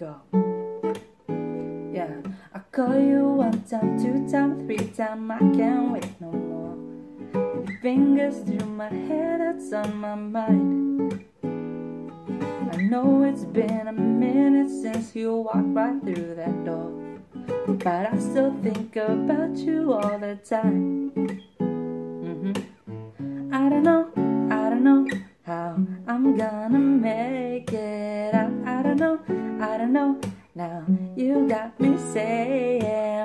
go. Yeah, I call you one time, two time, three time, I can't wait no more. Fingers through my hair, that's on my mind. I know it's been a minute since you walked right through that door, but I still think about you all the time. Mm-hmm. I don't know, I don't know how I'm gonna make it know, I don't know. Now you got me saying.